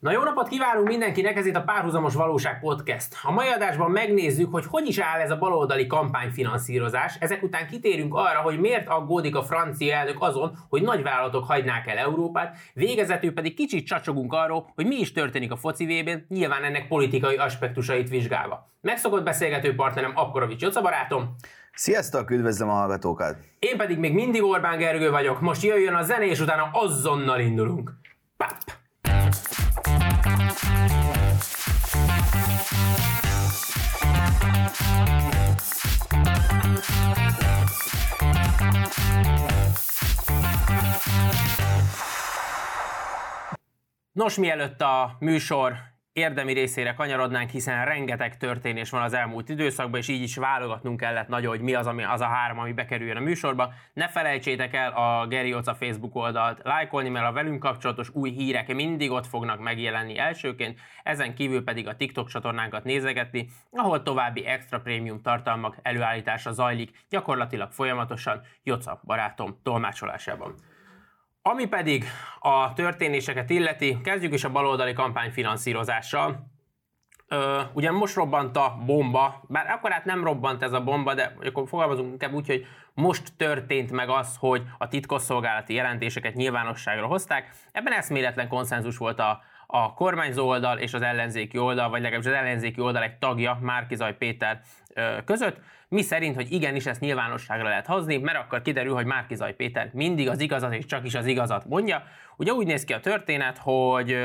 Na jó napot kívánunk mindenkinek, ez itt a Párhuzamos Valóság Podcast. A mai adásban megnézzük, hogy hogy is áll ez a baloldali kampányfinanszírozás. Ezek után kitérünk arra, hogy miért aggódik a francia elnök azon, hogy nagyvállalatok hagynák el Európát, végezetül pedig kicsit csacsogunk arról, hogy mi is történik a foci vében, nyilván ennek politikai aspektusait vizsgálva. Megszokott beszélgető partnerem Akkorovics Jóca barátom. Sziasztok, üdvözlöm a hallgatókat! Én pedig még mindig Orbán Gergő vagyok, most jöjjön a zene, és utána azonnal indulunk. Pap! Nos, mielőtt a műsor érdemi részére kanyarodnánk, hiszen rengeteg történés van az elmúlt időszakban, és így is válogatnunk kellett nagyon, hogy mi az, ami, az a három, ami bekerüljön a műsorba. Ne felejtsétek el a Geri Oca Facebook oldalt lájkolni, mert a velünk kapcsolatos új hírek mindig ott fognak megjelenni elsőként, ezen kívül pedig a TikTok csatornánkat nézegetni, ahol további extra prémium tartalmak előállítása zajlik, gyakorlatilag folyamatosan Joca barátom tolmácsolásában. Ami pedig a történéseket illeti, kezdjük is a baloldali kampányfinanszírozással. Ö, ugye most robbant a bomba, bár akkor hát nem robbant ez a bomba, de akkor fogalmazunk inkább úgy, hogy most történt meg az, hogy a titkosszolgálati jelentéseket nyilvánosságra hozták. Ebben eszméletlen konszenzus volt a, a kormányzó oldal és az ellenzéki oldal, vagy legalábbis az ellenzéki oldal egy tagja, Márkizaj Péter között, mi szerint, hogy igenis ezt nyilvánosságra lehet hozni, mert akkor kiderül, hogy Márkizaj Péter mindig az igazat és csak is az igazat mondja. Ugye úgy néz ki a történet, hogy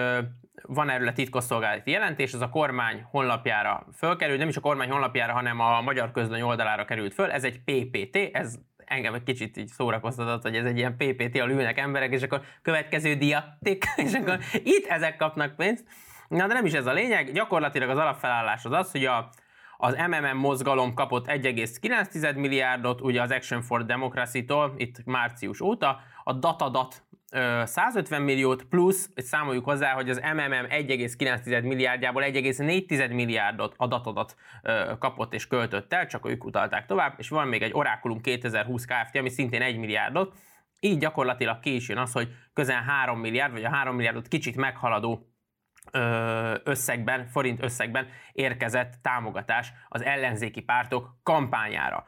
van erről a titkosszolgálati jelentés, az a kormány honlapjára fölkerült, nem is a kormány honlapjára, hanem a Magyar Közlöny oldalára került föl. Ez egy PPT, ez engem egy kicsit így szórakoztatott, hogy ez egy ilyen PPT, ahol ülnek emberek, és akkor következő diatik, és akkor itt ezek kapnak pénzt. Na, de nem is ez a lényeg, gyakorlatilag az alapfelállás az az, hogy a, az MMM mozgalom kapott 1,9 milliárdot, ugye az Action for Democracy-tól, itt március óta, a Datadat 150 milliót, plusz, hogy számoljuk hozzá, hogy az MMM 1,9 milliárdjából 1,4 milliárdot a Datadat kapott és költött el, csak ők utalták tovább, és van még egy Oraculum 2020 Kft., ami szintén 1 milliárdot, így gyakorlatilag ki is jön az, hogy közel 3 milliárd, vagy a 3 milliárdot kicsit meghaladó összegben, forint összegben érkezett támogatás az ellenzéki pártok kampányára.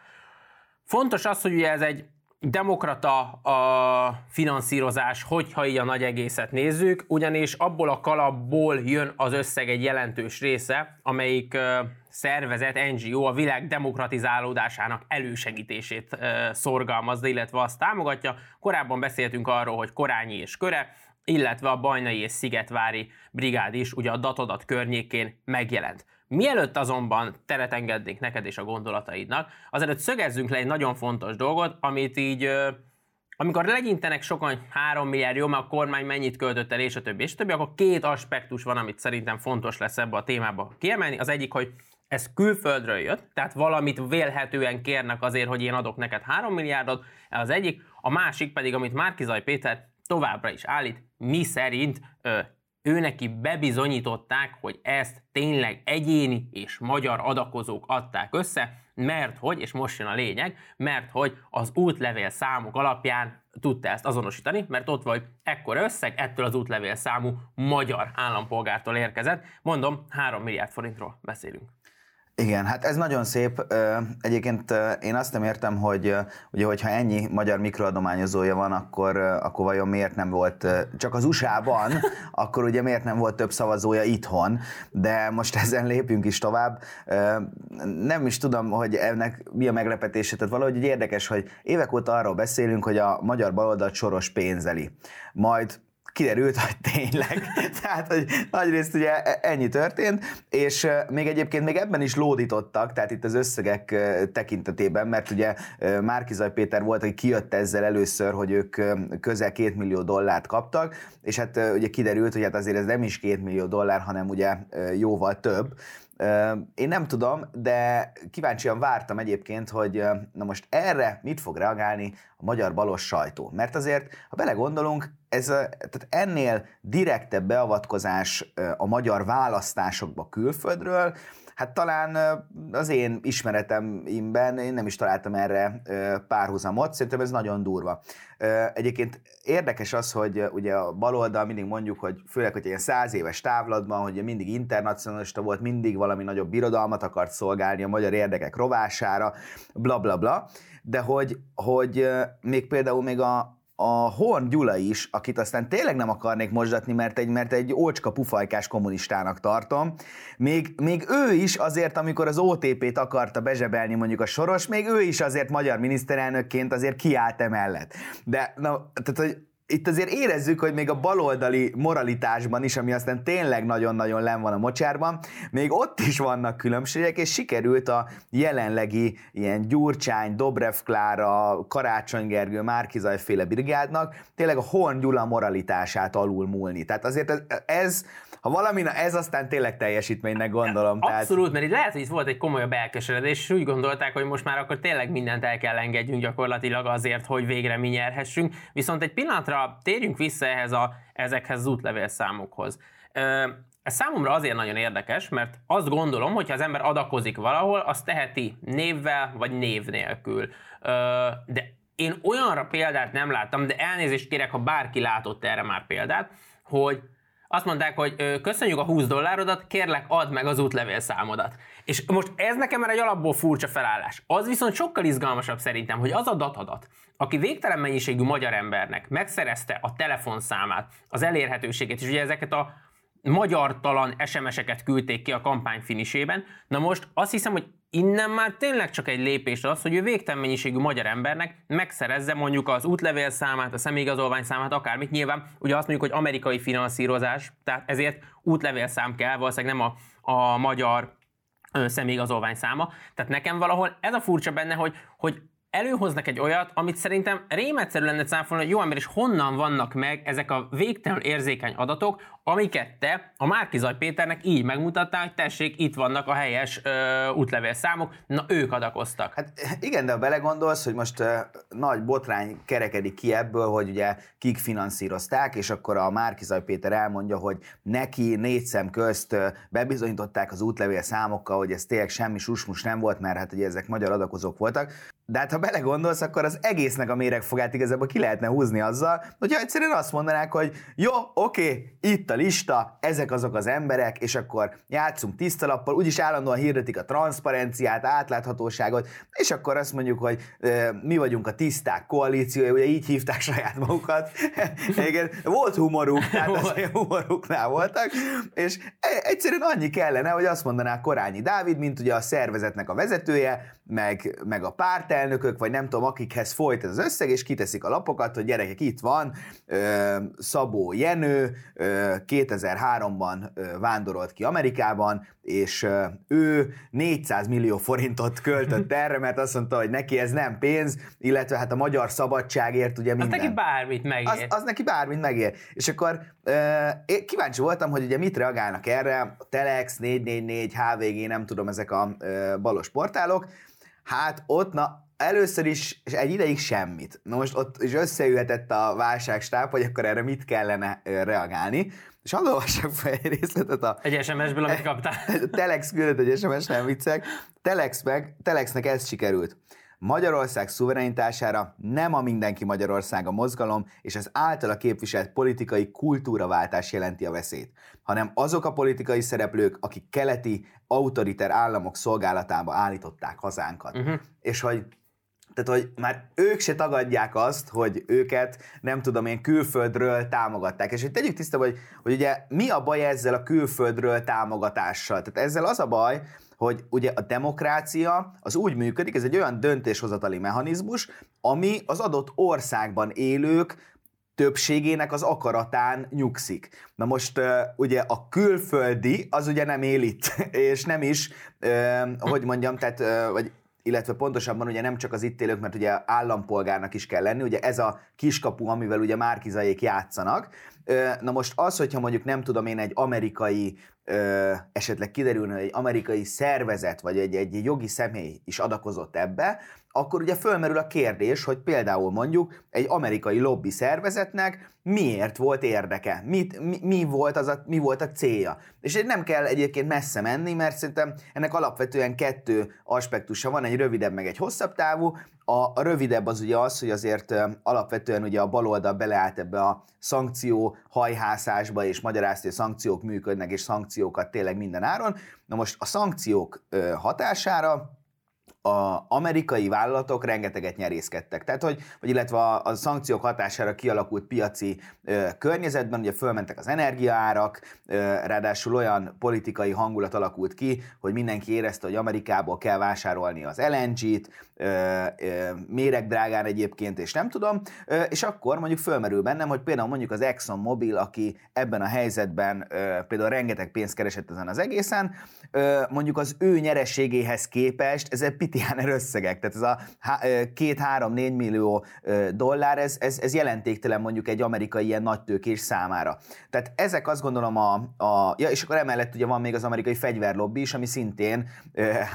Fontos az, hogy ugye ez egy demokrata a finanszírozás, hogyha így a nagy egészet nézzük, ugyanis abból a kalapból jön az összeg egy jelentős része, amelyik szervezet, NGO a világ demokratizálódásának elősegítését szorgalmazza, illetve azt támogatja. Korábban beszéltünk arról, hogy Korányi és Köre, illetve a Bajnai és Szigetvári brigád is ugye a datodat környékén megjelent. Mielőtt azonban teret engednék neked és a gondolataidnak, azelőtt szögezzünk le egy nagyon fontos dolgot, amit így amikor legyintenek sokan 3 milliárd, jó, mert a kormány mennyit költött el, és a többi, és a többi, akkor két aspektus van, amit szerintem fontos lesz ebbe a témába kiemelni. Az egyik, hogy ez külföldről jött, tehát valamit vélhetően kérnek azért, hogy én adok neked 3 milliárdot, ez az egyik. A másik pedig, amit Márkizaj Péter továbbra is állít, mi szerint ö, ő neki bebizonyították, hogy ezt tényleg egyéni és magyar adakozók adták össze, mert hogy, és most jön a lényeg, mert hogy az útlevél számok alapján tudta ezt azonosítani, mert ott vagy ekkor összeg, ettől az útlevél számú magyar állampolgártól érkezett. Mondom, 3 milliárd forintról beszélünk. Igen, hát ez nagyon szép. Egyébként én azt nem értem, hogy ugye, hogyha ennyi magyar mikroadományozója van, akkor, akkor vajon miért nem volt, csak az USA-ban, akkor ugye miért nem volt több szavazója itthon, de most ezen lépjünk is tovább. Nem is tudom, hogy ennek mi a meglepetése, tehát valahogy érdekes, hogy évek óta arról beszélünk, hogy a magyar baloldal soros pénzeli. Majd kiderült, hogy tényleg. tehát, hogy nagyrészt ugye e, ennyi történt, és még egyébként még ebben is lódítottak, tehát itt az összegek tekintetében, mert ugye Márkizaj Péter volt, aki kijött ezzel először, hogy ők közel két millió dollárt kaptak, és hát ugye kiderült, hogy hát azért ez nem is két millió dollár, hanem ugye jóval több, én nem tudom, de kíváncsian vártam egyébként, hogy na most erre mit fog reagálni a magyar balos sajtó. Mert azért, ha belegondolunk, ez a, tehát ennél direktebb beavatkozás a magyar választásokba külföldről, hát talán az én ismeretemben én nem is találtam erre párhuzamot, szerintem ez nagyon durva. Egyébként érdekes az, hogy ugye a baloldal mindig mondjuk, hogy főleg, hogy ilyen száz éves távlatban, hogy mindig internacionalista volt, mindig valami nagyobb birodalmat akart szolgálni a magyar érdekek rovására, bla bla bla, de hogy, hogy még például még a, a Horn Gyula is, akit aztán tényleg nem akarnék mosdatni, mert egy, mert egy ócska pufajkás kommunistának tartom, még, még ő is azért, amikor az OTP-t akarta bezsebelni mondjuk a Soros, még ő is azért magyar miniszterelnökként azért kiállt emellett. De na, tehát, hogy itt azért érezzük, hogy még a baloldali moralitásban is, ami aztán tényleg nagyon-nagyon len van a mocsárban, még ott is vannak különbségek, és sikerült a jelenlegi ilyen Gyurcsány, Dobrev Klára, Karácsony Gergő, Márkizaj féle brigádnak tényleg a Horn Gyula moralitását alul múlni. Tehát azért ez, ez ha valami, na ez aztán tényleg teljesítménynek gondolom. Abszolút, tehát... mert itt lehet, hogy itt volt egy komolyabb elkeseredés, és úgy gondolták, hogy most már akkor tényleg mindent el kell engedjünk gyakorlatilag azért, hogy végre mi nyerhessünk. Viszont egy pillanatra térjünk vissza ehhez a, ezekhez az útlevélszámokhoz. Ez számomra azért nagyon érdekes, mert azt gondolom, hogy ha az ember adakozik valahol, azt teheti névvel vagy név nélkül. De én olyanra példát nem láttam, de elnézést kérek, ha bárki látott erre már példát, hogy azt mondták, hogy köszönjük a 20 dollárodat, kérlek add meg az útlevélszámodat. És most ez nekem már egy alapból furcsa felállás. Az viszont sokkal izgalmasabb szerintem, hogy az a datadat, aki végtelen mennyiségű magyar embernek megszerezte a telefonszámát, az elérhetőséget, és ugye ezeket a magyartalan SMS-eket küldték ki a kampány finisében. Na most azt hiszem, hogy innen már tényleg csak egy lépés az, hogy ő végtelen mennyiségű magyar embernek megszerezze mondjuk az útlevél számát, a személyigazolvány számát, akármit. Nyilván ugye azt mondjuk, hogy amerikai finanszírozás, tehát ezért útlevélszám kell, valószínűleg nem a, a magyar személyigazolvány száma. Tehát nekem valahol ez a furcsa benne, hogy, hogy előhoznak egy olyat, amit szerintem rémetszerű lenne cáfolni, hogy jó ember, és honnan vannak meg ezek a végtelenül érzékeny adatok, amiket te a Márkizaj Péternek így megmutattál, hogy tessék, itt vannak a helyes ö, útlevél számok, na ők adakoztak. Hát igen, de ha belegondolsz, hogy most ö, nagy botrány kerekedik ki ebből, hogy ugye kik finanszírozták, és akkor a Márkizaj Péter elmondja, hogy neki négy szem közt ö, bebizonyították az útlevél számokkal, hogy ez tényleg semmi susmus nem volt, mert hát ugye ezek magyar adakozók voltak. De hát ha belegondolsz, akkor az egésznek a méregfogát igazából ki lehetne húzni azzal, hogyha egyszerűen azt mondanák, hogy jó, oké, itt a lista, ezek azok az emberek, és akkor játszunk tisztalappal, úgyis állandóan hirdetik a transzparenciát, átláthatóságot, és akkor azt mondjuk, hogy e, mi vagyunk a tiszták koalíciója, ugye így hívták saját magukat. Igen, volt humoruk, tehát azért humoruknál voltak, és e, egyszerűen annyi kellene, hogy azt mondanák Korányi Dávid, mint ugye a szervezetnek a vezetője, meg, meg a pártelnökök, vagy nem tudom, akikhez folyt ez az összeg, és kiteszik a lapokat, hogy gyerekek, itt van Szabó Jenő, 2003-ban vándorolt ki Amerikában, és ő 400 millió forintot költött erre, mert azt mondta, hogy neki ez nem pénz, illetve hát a magyar szabadságért ugye minden. Az neki bármit megér. Az, az neki bármit megér. És akkor kíváncsi voltam, hogy ugye mit reagálnak erre, a Telex, 444, HVG, nem tudom, ezek a balos portálok, Hát ott, na, először is és egy ideig semmit. Na most ott is összeülhetett a válságstáb, hogy akkor erre mit kellene reagálni. És hadd olvassak fel egy részletet a... Egy SMS-ből, amit kaptál. Telex küldött egy SMS, nem viccek. Telex meg, Telexnek ez sikerült. Magyarország szuverenitására nem a mindenki Magyarország a mozgalom és az általa képviselt politikai kultúraváltás jelenti a veszélyt, hanem azok a politikai szereplők, akik keleti, autoriter államok szolgálatába állították hazánkat. Uh-huh. És hogy tehát, hogy már ők se tagadják azt, hogy őket, nem tudom én, külföldről támogatták. És hogy tegyük tiszta, hogy, hogy ugye mi a baj ezzel a külföldről támogatással? Tehát ezzel az a baj, hogy ugye a demokrácia az úgy működik, ez egy olyan döntéshozatali mechanizmus, ami az adott országban élők többségének az akaratán nyugszik. Na most ugye a külföldi az ugye nem él itt, és nem is, hogy mondjam, tehát, vagy illetve pontosabban ugye nem csak az itt élők, mert ugye állampolgárnak is kell lenni, ugye ez a kiskapu, amivel ugye márkizaiék játszanak, Na most az, hogyha mondjuk nem tudom én egy amerikai esetleg kiderülne, hogy egy amerikai szervezet vagy egy, egy jogi személy is adakozott ebbe, akkor ugye fölmerül a kérdés, hogy például mondjuk egy amerikai lobby szervezetnek miért volt érdeke, mit, mi, mi, volt az a, mi volt a célja. És nem kell egyébként messze menni, mert szerintem ennek alapvetően kettő aspektusa van, egy rövidebb meg egy hosszabb távú. A, a rövidebb az ugye az, hogy azért alapvetően ugye a baloldal beleállt ebbe a szankció hajhászásba, és magyarázta, hogy a szankciók működnek, és szankciókat tényleg minden áron. Na most a szankciók hatására a amerikai vállalatok rengeteget nyerészkedtek. Tehát, hogy, vagy illetve a, a szankciók hatására kialakult piaci ö, környezetben, ugye fölmentek az energiaárak, ö, ráadásul olyan politikai hangulat alakult ki, hogy mindenki érezte, hogy Amerikából kell vásárolni az LNG-t, méregdrágán egyébként, és nem tudom, ö, és akkor mondjuk fölmerül bennem, hogy például mondjuk az Exxon Mobil, aki ebben a helyzetben ö, például rengeteg pénzt keresett ezen az egészen, ö, mondjuk az ő nyerességéhez képest ez egy pitiáner összegek, tehát ez a 2-3-4 millió dollár, ez, ez, ez jelentéktelen mondjuk egy amerikai ilyen nagy tőkés számára. Tehát ezek azt gondolom a, a ja, és akkor emellett ugye van még az amerikai fegyverlobbi is, ami szintén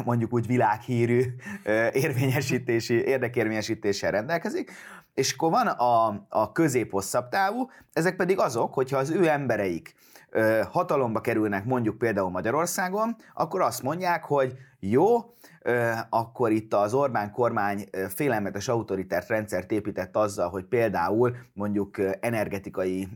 mondjuk úgy világhírű érvényesítési, érdekérvényesítéssel rendelkezik, és akkor van a, a közép-hosszabb távú, ezek pedig azok, hogyha az ő embereik hatalomba kerülnek mondjuk például Magyarországon, akkor azt mondják, hogy jó, akkor itt az Orbán kormány félelmetes autoritárt rendszert épített azzal, hogy például mondjuk energetikai,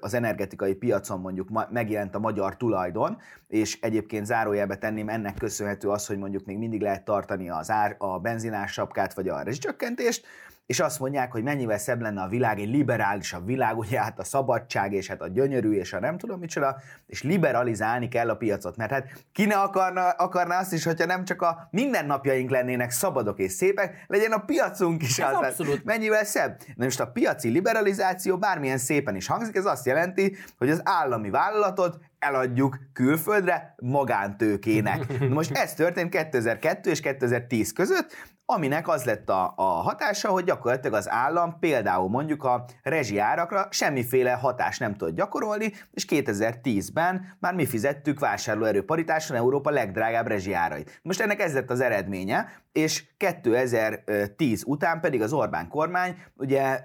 az energetikai piacon mondjuk megjelent a magyar tulajdon, és egyébként zárójelbe tenném, ennek köszönhető az, hogy mondjuk még mindig lehet tartani az ár, a benzinás sapkát vagy a rezsicsökkentést, és azt mondják, hogy mennyivel szebb lenne a világ, egy liberálisabb világ, ugye hát a szabadság, és hát a gyönyörű, és a nem tudom micsoda, és liberalizálni kell a piacot, mert hát ki ne akarna, akarna azt is, hogyha nem csak a mindennapjaink lennének szabadok és szépek, legyen a piacunk is ez az. Abszolút. Mennyivel szebb. Na most a piaci liberalizáció bármilyen szépen is hangzik, ez azt jelenti, hogy az állami vállalatot eladjuk külföldre magántőkének. Na most ez történt 2002 és 2010 között, aminek az lett a, a hatása, hogy gyakorlatilag az állam például mondjuk a rezsiárakra semmiféle hatás nem tud gyakorolni, és 2010-ben már mi fizettük vásárlóerő paritáson Európa legdrágább rezsiárait. Most ennek ez lett az eredménye, és 2010 után pedig az Orbán kormány ugye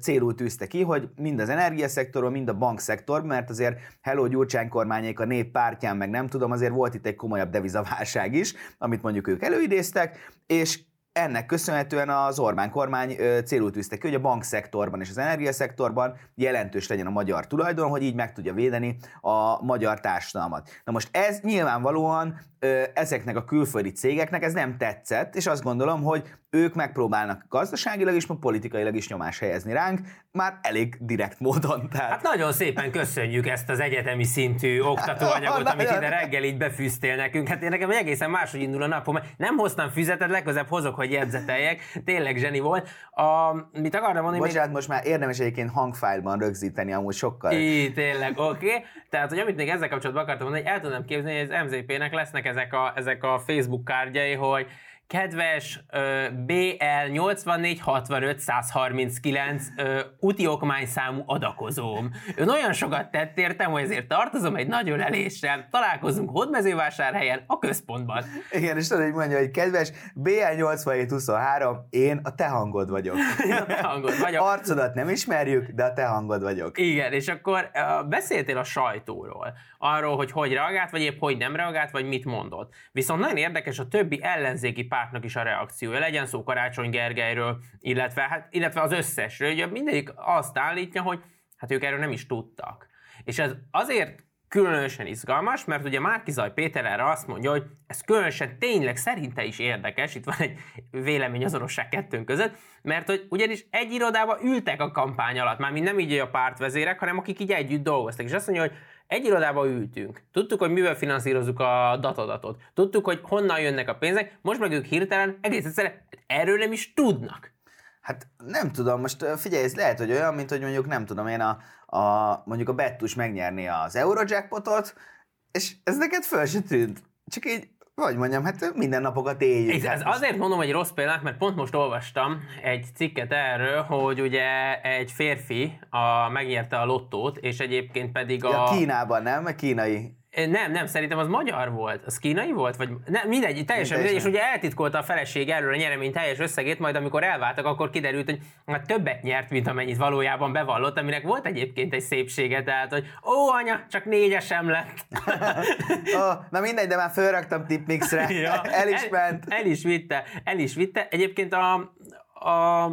célul tűzte ki, hogy mind az energiaszektorban, mind a bankszektor, mert azért Hello Gyurcsány kormányék a nép pártján, meg nem tudom, azért volt itt egy komolyabb devizaválság is, amit mondjuk ők előidéztek, és ennek köszönhetően az Orbán kormány célul tűzte ki, hogy a bankszektorban és az energiaszektorban jelentős legyen a magyar tulajdon, hogy így meg tudja védeni a magyar társadalmat. Na most ez nyilvánvalóan ezeknek a külföldi cégeknek ez nem tetszett, és azt gondolom, hogy ők megpróbálnak gazdaságilag és politikailag is nyomás helyezni ránk, már elég direkt módon. Tehát... Hát nagyon szépen köszönjük ezt az egyetemi szintű oktatóanyagot, amit ide reggel így befűztél nekünk. Hát én nekem egészen máshogy indul a napom. Nem hoztam füzetet, legközelebb hozok, hogy jegyzeteljek. Tényleg zseni volt. A, mit akartam mondani? Bocsánat, még... most már érdemes egyébként hangfájlban rögzíteni amúgy sokkal. Í, tényleg, oké. Okay. Tehát, hogy amit még ezzel kapcsolatban akartam mondani, hogy el tudom képzelni, hogy az MZP-nek lesznek ezek a, ezek a Facebook kártyai, hogy kedves uh, BL 8465 139 uh, úti okmányszámú adakozóm. Ön olyan sokat tett értem, hogy ezért tartozom egy nagy öleléssel. Találkozunk Hódmezővásárhelyen, a központban. Igen, és tudod, hogy mondja, hogy kedves BL 8723, én a te hangod vagyok. a te hangod vagyok. Arcodat nem ismerjük, de a te hangod vagyok. Igen, és akkor uh, beszéltél a sajtóról, arról, hogy hogy reagált, vagy épp hogy nem reagált, vagy mit mondott. Viszont nagyon érdekes a többi ellenzéki pártnak is a reakciója. Legyen szó Karácsony Gergelyről, illetve, hát, illetve az összesről. Ugye mindegyik azt állítja, hogy hát ők erről nem is tudtak. És ez azért különösen izgalmas, mert ugye Márkizaj Péter erre azt mondja, hogy ez különösen tényleg szerinte is érdekes, itt van egy véleményazonosság kettőnk között, mert hogy ugyanis egy irodába ültek a kampány alatt, már nem így a pártvezérek, hanem akik így együtt dolgoztak, és azt mondja, hogy egy irodába ültünk. Tudtuk, hogy mivel finanszírozzuk a datadatot. Tudtuk, hogy honnan jönnek a pénzek. Most meg ők hirtelen egész egyszerűen erről nem is tudnak. Hát nem tudom, most figyelj, ez lehet, hogy olyan, mint hogy mondjuk nem tudom én a, a mondjuk a Bettus megnyerni az Eurojackpotot, és ez neked föl se tűnt. Csak így vagy mondjam, hát minden napokat éljük. Ez, ez azért mondom, hogy rossz példák, mert pont most olvastam egy cikket erről, hogy ugye egy férfi a, megnyerte a lottót, és egyébként pedig a... Ja, Kínában, nem? Kínai. Nem, nem, szerintem az magyar volt. Az kínai volt? Vagy nem, mindegy, teljesen mindegy, és ugye eltitkolta a feleség erről a nyeremény teljes összegét, majd amikor elváltak, akkor kiderült, hogy hát többet nyert, mint amennyit valójában bevallott, aminek volt egyébként egy szépsége, tehát, hogy ó, anya, csak négyesem lett. oh, na mindegy, de már fölraktam tipmixre. ja, el is ment. El, el, is vitte, el is vitte. Egyébként a, a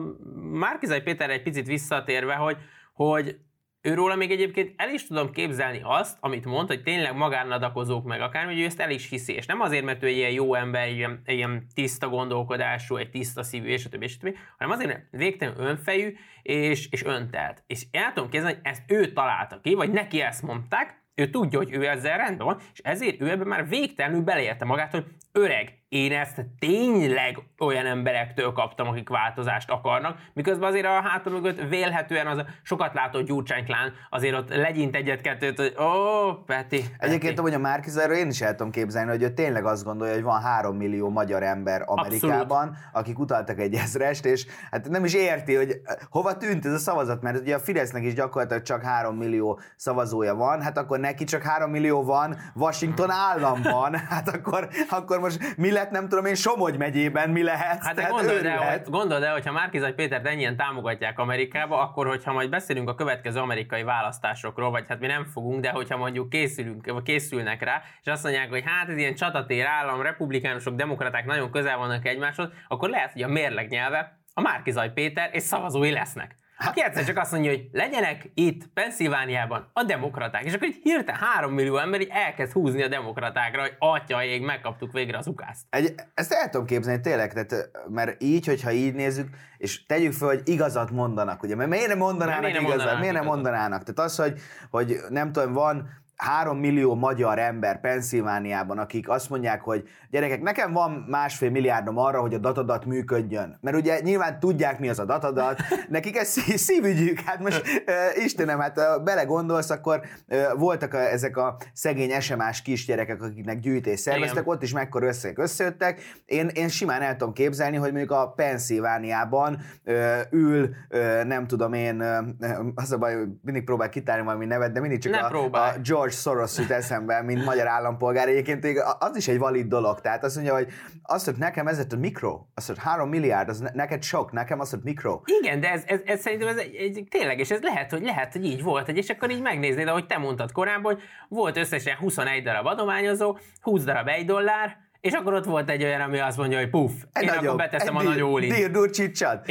Márkizai Péter egy picit visszatérve, hogy, hogy Őróla még egyébként el is tudom képzelni azt, amit mond, hogy tényleg magánadakozók meg akár, hogy ő ezt el is hiszi, és nem azért, mert ő egy ilyen jó ember, ilyen, ilyen tiszta gondolkodású, egy tiszta szívű, és a többi, és a többi, hanem azért, mert végtelenül önfejű és, és öntelt. És el tudom képzelni, hogy ezt ő találta ki, vagy neki ezt mondták, ő tudja, hogy ő ezzel rendben van, és ezért ő ebben már végtelenül beleérte magát, hogy öreg, én ezt tényleg olyan emberektől kaptam, akik változást akarnak, miközben azért a hátam mögött vélhetően az a sokat látott gyurcsányklán azért ott legyint egyet-kettőt, hogy ó, Peti, Peti. Egyébként hogy a Márkizerről én is el tudom képzelni, hogy ő tényleg azt gondolja, hogy van három millió magyar ember Amerikában, Abszolút. akik utaltak egy ezrest, és hát nem is érti, hogy hova tűnt ez a szavazat, mert ugye a Fidesznek is gyakorlatilag csak három millió szavazója van, hát akkor neki csak három millió van Washington államban, hát akkor, akkor most mi lett, nem tudom én, Somogy megyében mi lehet? Hát, hát gondold, el, hogy, gondold el, hogyha Márkizaj Pétert ennyien támogatják Amerikába, akkor hogyha majd beszélünk a következő amerikai választásokról, vagy hát mi nem fogunk, de hogyha mondjuk készülünk, vagy készülnek rá, és azt mondják, hogy hát ez ilyen csatatér állam, republikánusok, demokraták nagyon közel vannak egymáshoz, akkor lehet, hogy a mérleg nyelve a Márkizaj Péter és szavazói lesznek. Aki egyszer csak azt mondja, hogy legyenek itt Pennsylvániában a demokraták, és akkor itt hirtelen három millió ember így elkezd húzni a demokratákra, hogy atyaig megkaptuk végre az ukászt. Egy, ezt el tudom képzelni tényleg, tehát, mert így, hogyha így nézzük, és tegyük fel, hogy igazat mondanak, ugye, mert miért nem mondanának, miért nem igazat, mondanának miért nem mondanának? Tehát az, hogy, hogy nem tudom, van három millió magyar ember Pennsylvániában, akik azt mondják, hogy gyerekek, nekem van másfél milliárdom arra, hogy a datadat működjön. Mert ugye nyilván tudják, mi az a datadat, nekik ez szívügyük, hát most uh, Istenem, hát uh, belegondolsz, akkor uh, voltak a, ezek a szegény SMS kisgyerekek, akiknek gyűjtés szerveztek, Igen. ott is mekkora összegek összejöttek. Én, én simán el tudom képzelni, hogy mondjuk a Pennsylvániában uh, ül, uh, nem tudom én, uh, az a baj, mindig próbál kitárni valami nevet, de mindig csak a, a George Soros jut eszembe, mint magyar állampolgár. Egyébként az is egy valid dolog. Tehát azt mondja, hogy azt, hogy nekem ez a mikro, azt, hogy három milliárd, az neked sok, nekem azt, hogy mikro. Igen, de ez, ez, ez szerintem ez egy, egy, tényleg, és ez lehet, hogy lehet, hogy így volt, és akkor így megnéznéd, ahogy te mondtad korábban, hogy volt összesen 21 darab adományozó, 20 darab 1 dollár, és akkor ott volt egy olyan, ami azt mondja, hogy puff, egy én nagyobb, akkor beteszem egy a nagy ólit. Dirdur csicsad.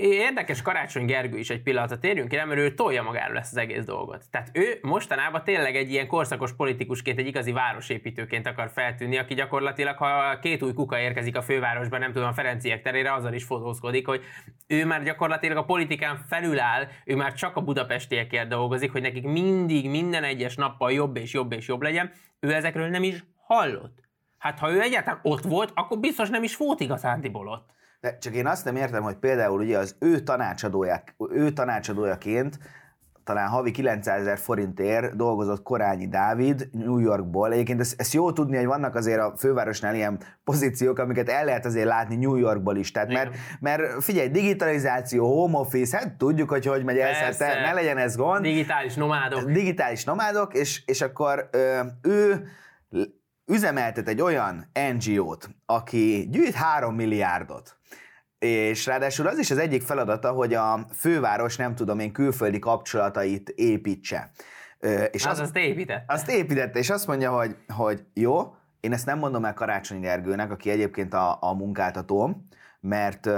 Érdekes Karácsony Gergő is egy pillanatra térjünk ki, mert ő tolja magáról ezt az egész dolgot. Tehát ő mostanában tényleg egy ilyen korszakos politikusként, egy igazi városépítőként akar feltűnni, aki gyakorlatilag, ha két új kuka érkezik a fővárosban, nem tudom, a Ferenciek terére, azzal is fotózkodik, hogy ő már gyakorlatilag a politikán felül áll, ő már csak a budapestiekért dolgozik, hogy nekik mindig, minden egyes nappal jobb és jobb és jobb legyen. Ő ezekről nem is hallott. Hát ha ő egyáltalán ott volt, akkor biztos nem is volt igazándiból ott. De csak én azt nem értem, hogy például ugye az ő, tanácsadója, ő tanácsadójaként talán havi 900 ezer forintért dolgozott Korányi Dávid New Yorkból. Egyébként ezt, ezt jó tudni, hogy vannak azért a fővárosnál ilyen pozíciók, amiket el lehet azért látni New Yorkból is. Tehát mert, mert figyelj, digitalizáció, home office, hát tudjuk, hogy hogy megy ez, hát ne legyen ez gond. Digitális nomádok. Digitális nomádok, és, és akkor ő üzemeltet egy olyan NGO-t, aki gyűjt 3 milliárdot, és ráadásul az is az egyik feladata, hogy a főváros nem tudom én külföldi kapcsolatait építse. És az, azt építette. Azt építette, és azt mondja, hogy, hogy jó, én ezt nem mondom el Karácsony Gergőnek, aki egyébként a, a munkáltatóm, mert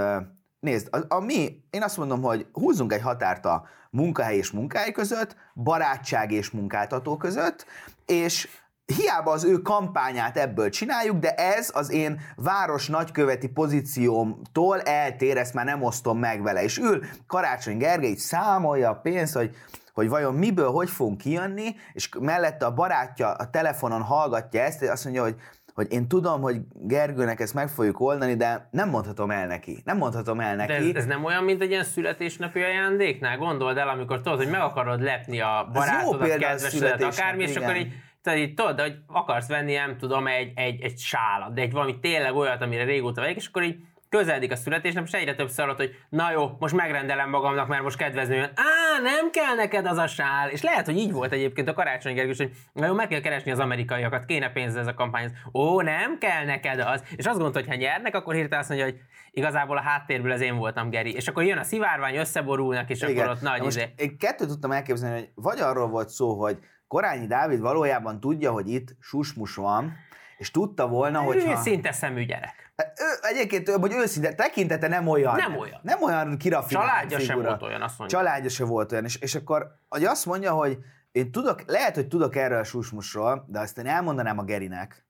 nézd, a, a mi, én azt mondom, hogy húzzunk egy határt a munkahely és munkahely között, barátság és munkáltató között, és hiába az ő kampányát ebből csináljuk, de ez az én város nagyköveti pozíciómtól eltér, ezt már nem osztom meg vele. És ül Karácsony Gergely, számolja a pénzt, hogy hogy vajon miből, hogy fogunk kijönni, és mellette a barátja a telefonon hallgatja ezt, és azt mondja, hogy hogy én tudom, hogy Gergőnek ezt meg fogjuk oldani, de nem mondhatom el neki. Nem mondhatom el neki. De ez, ez nem olyan, mint egy ilyen születésnapi ajándéknál? Gondold el, amikor tudod, hogy meg akarod lepni a barátodat, kedvesedet, akármi, és akkor így tehát így tudod, hogy akarsz venni, nem tudom, egy, egy, egy sálat, de egy valami tényleg olyat, amire régóta vagyok, és akkor így közeledik a születésnap, és egyre több alatt, hogy na jó, most megrendelem magamnak, mert most kedvező jön. Á, nem kell neked az a sál. És lehet, hogy így volt egyébként a karácsony Gergős, hogy na jó, meg kell keresni az amerikaiakat, kéne pénz ez a kampány. Ó, nem kell neked az. És azt gondolta, hogy ha nyernek, akkor hirtelen azt mondja, hogy igazából a háttérből az én voltam, Geri. És akkor jön a szivárvány, összeborulnak, és Igen. akkor ott nagy most izé. Én kettőt tudtam elképzelni, hogy vagy arról volt szó, hogy Korányi Dávid valójában tudja, hogy itt susmus van, és tudta volna, hogy. Ő szinte szemű gyerek. Ő, egyébként, hogy őszinte, tekintete nem olyan. Nem olyan. Nem olyan kirafinált Családja figura. sem volt olyan, azt mondja. Családja sem volt olyan. És, és akkor hogy azt mondja, hogy én tudok, lehet, hogy tudok erről a susmusról, de azt én elmondanám a Gerinek,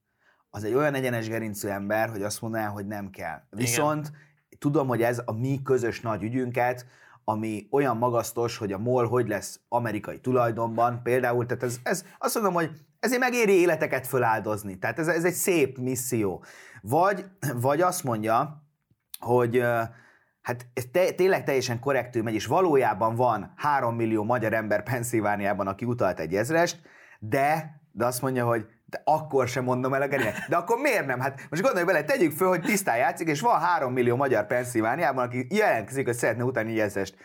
az egy olyan egyenes gerincű ember, hogy azt mondaná, hogy nem kell. Viszont Igen. tudom, hogy ez a mi közös nagy ügyünket, ami olyan magasztos, hogy a MOL hogy lesz amerikai tulajdonban például, tehát ez, ez azt mondom, hogy ezért megéri életeket föláldozni, tehát ez, ez egy szép misszió. Vagy, vagy azt mondja, hogy hát ez te, tényleg teljesen korrektül megy, és valójában van 3 millió magyar ember Pennsylvániában, aki utalt egy ezrest, de, de azt mondja, hogy akkor sem mondom el a Gerinek. De akkor miért nem? Hát most gondolj bele, tegyük föl, hogy tisztán játszik, és van 3 millió magyar Pennsylvániában, aki jelentkezik, hogy szeretne utáni egy ezrest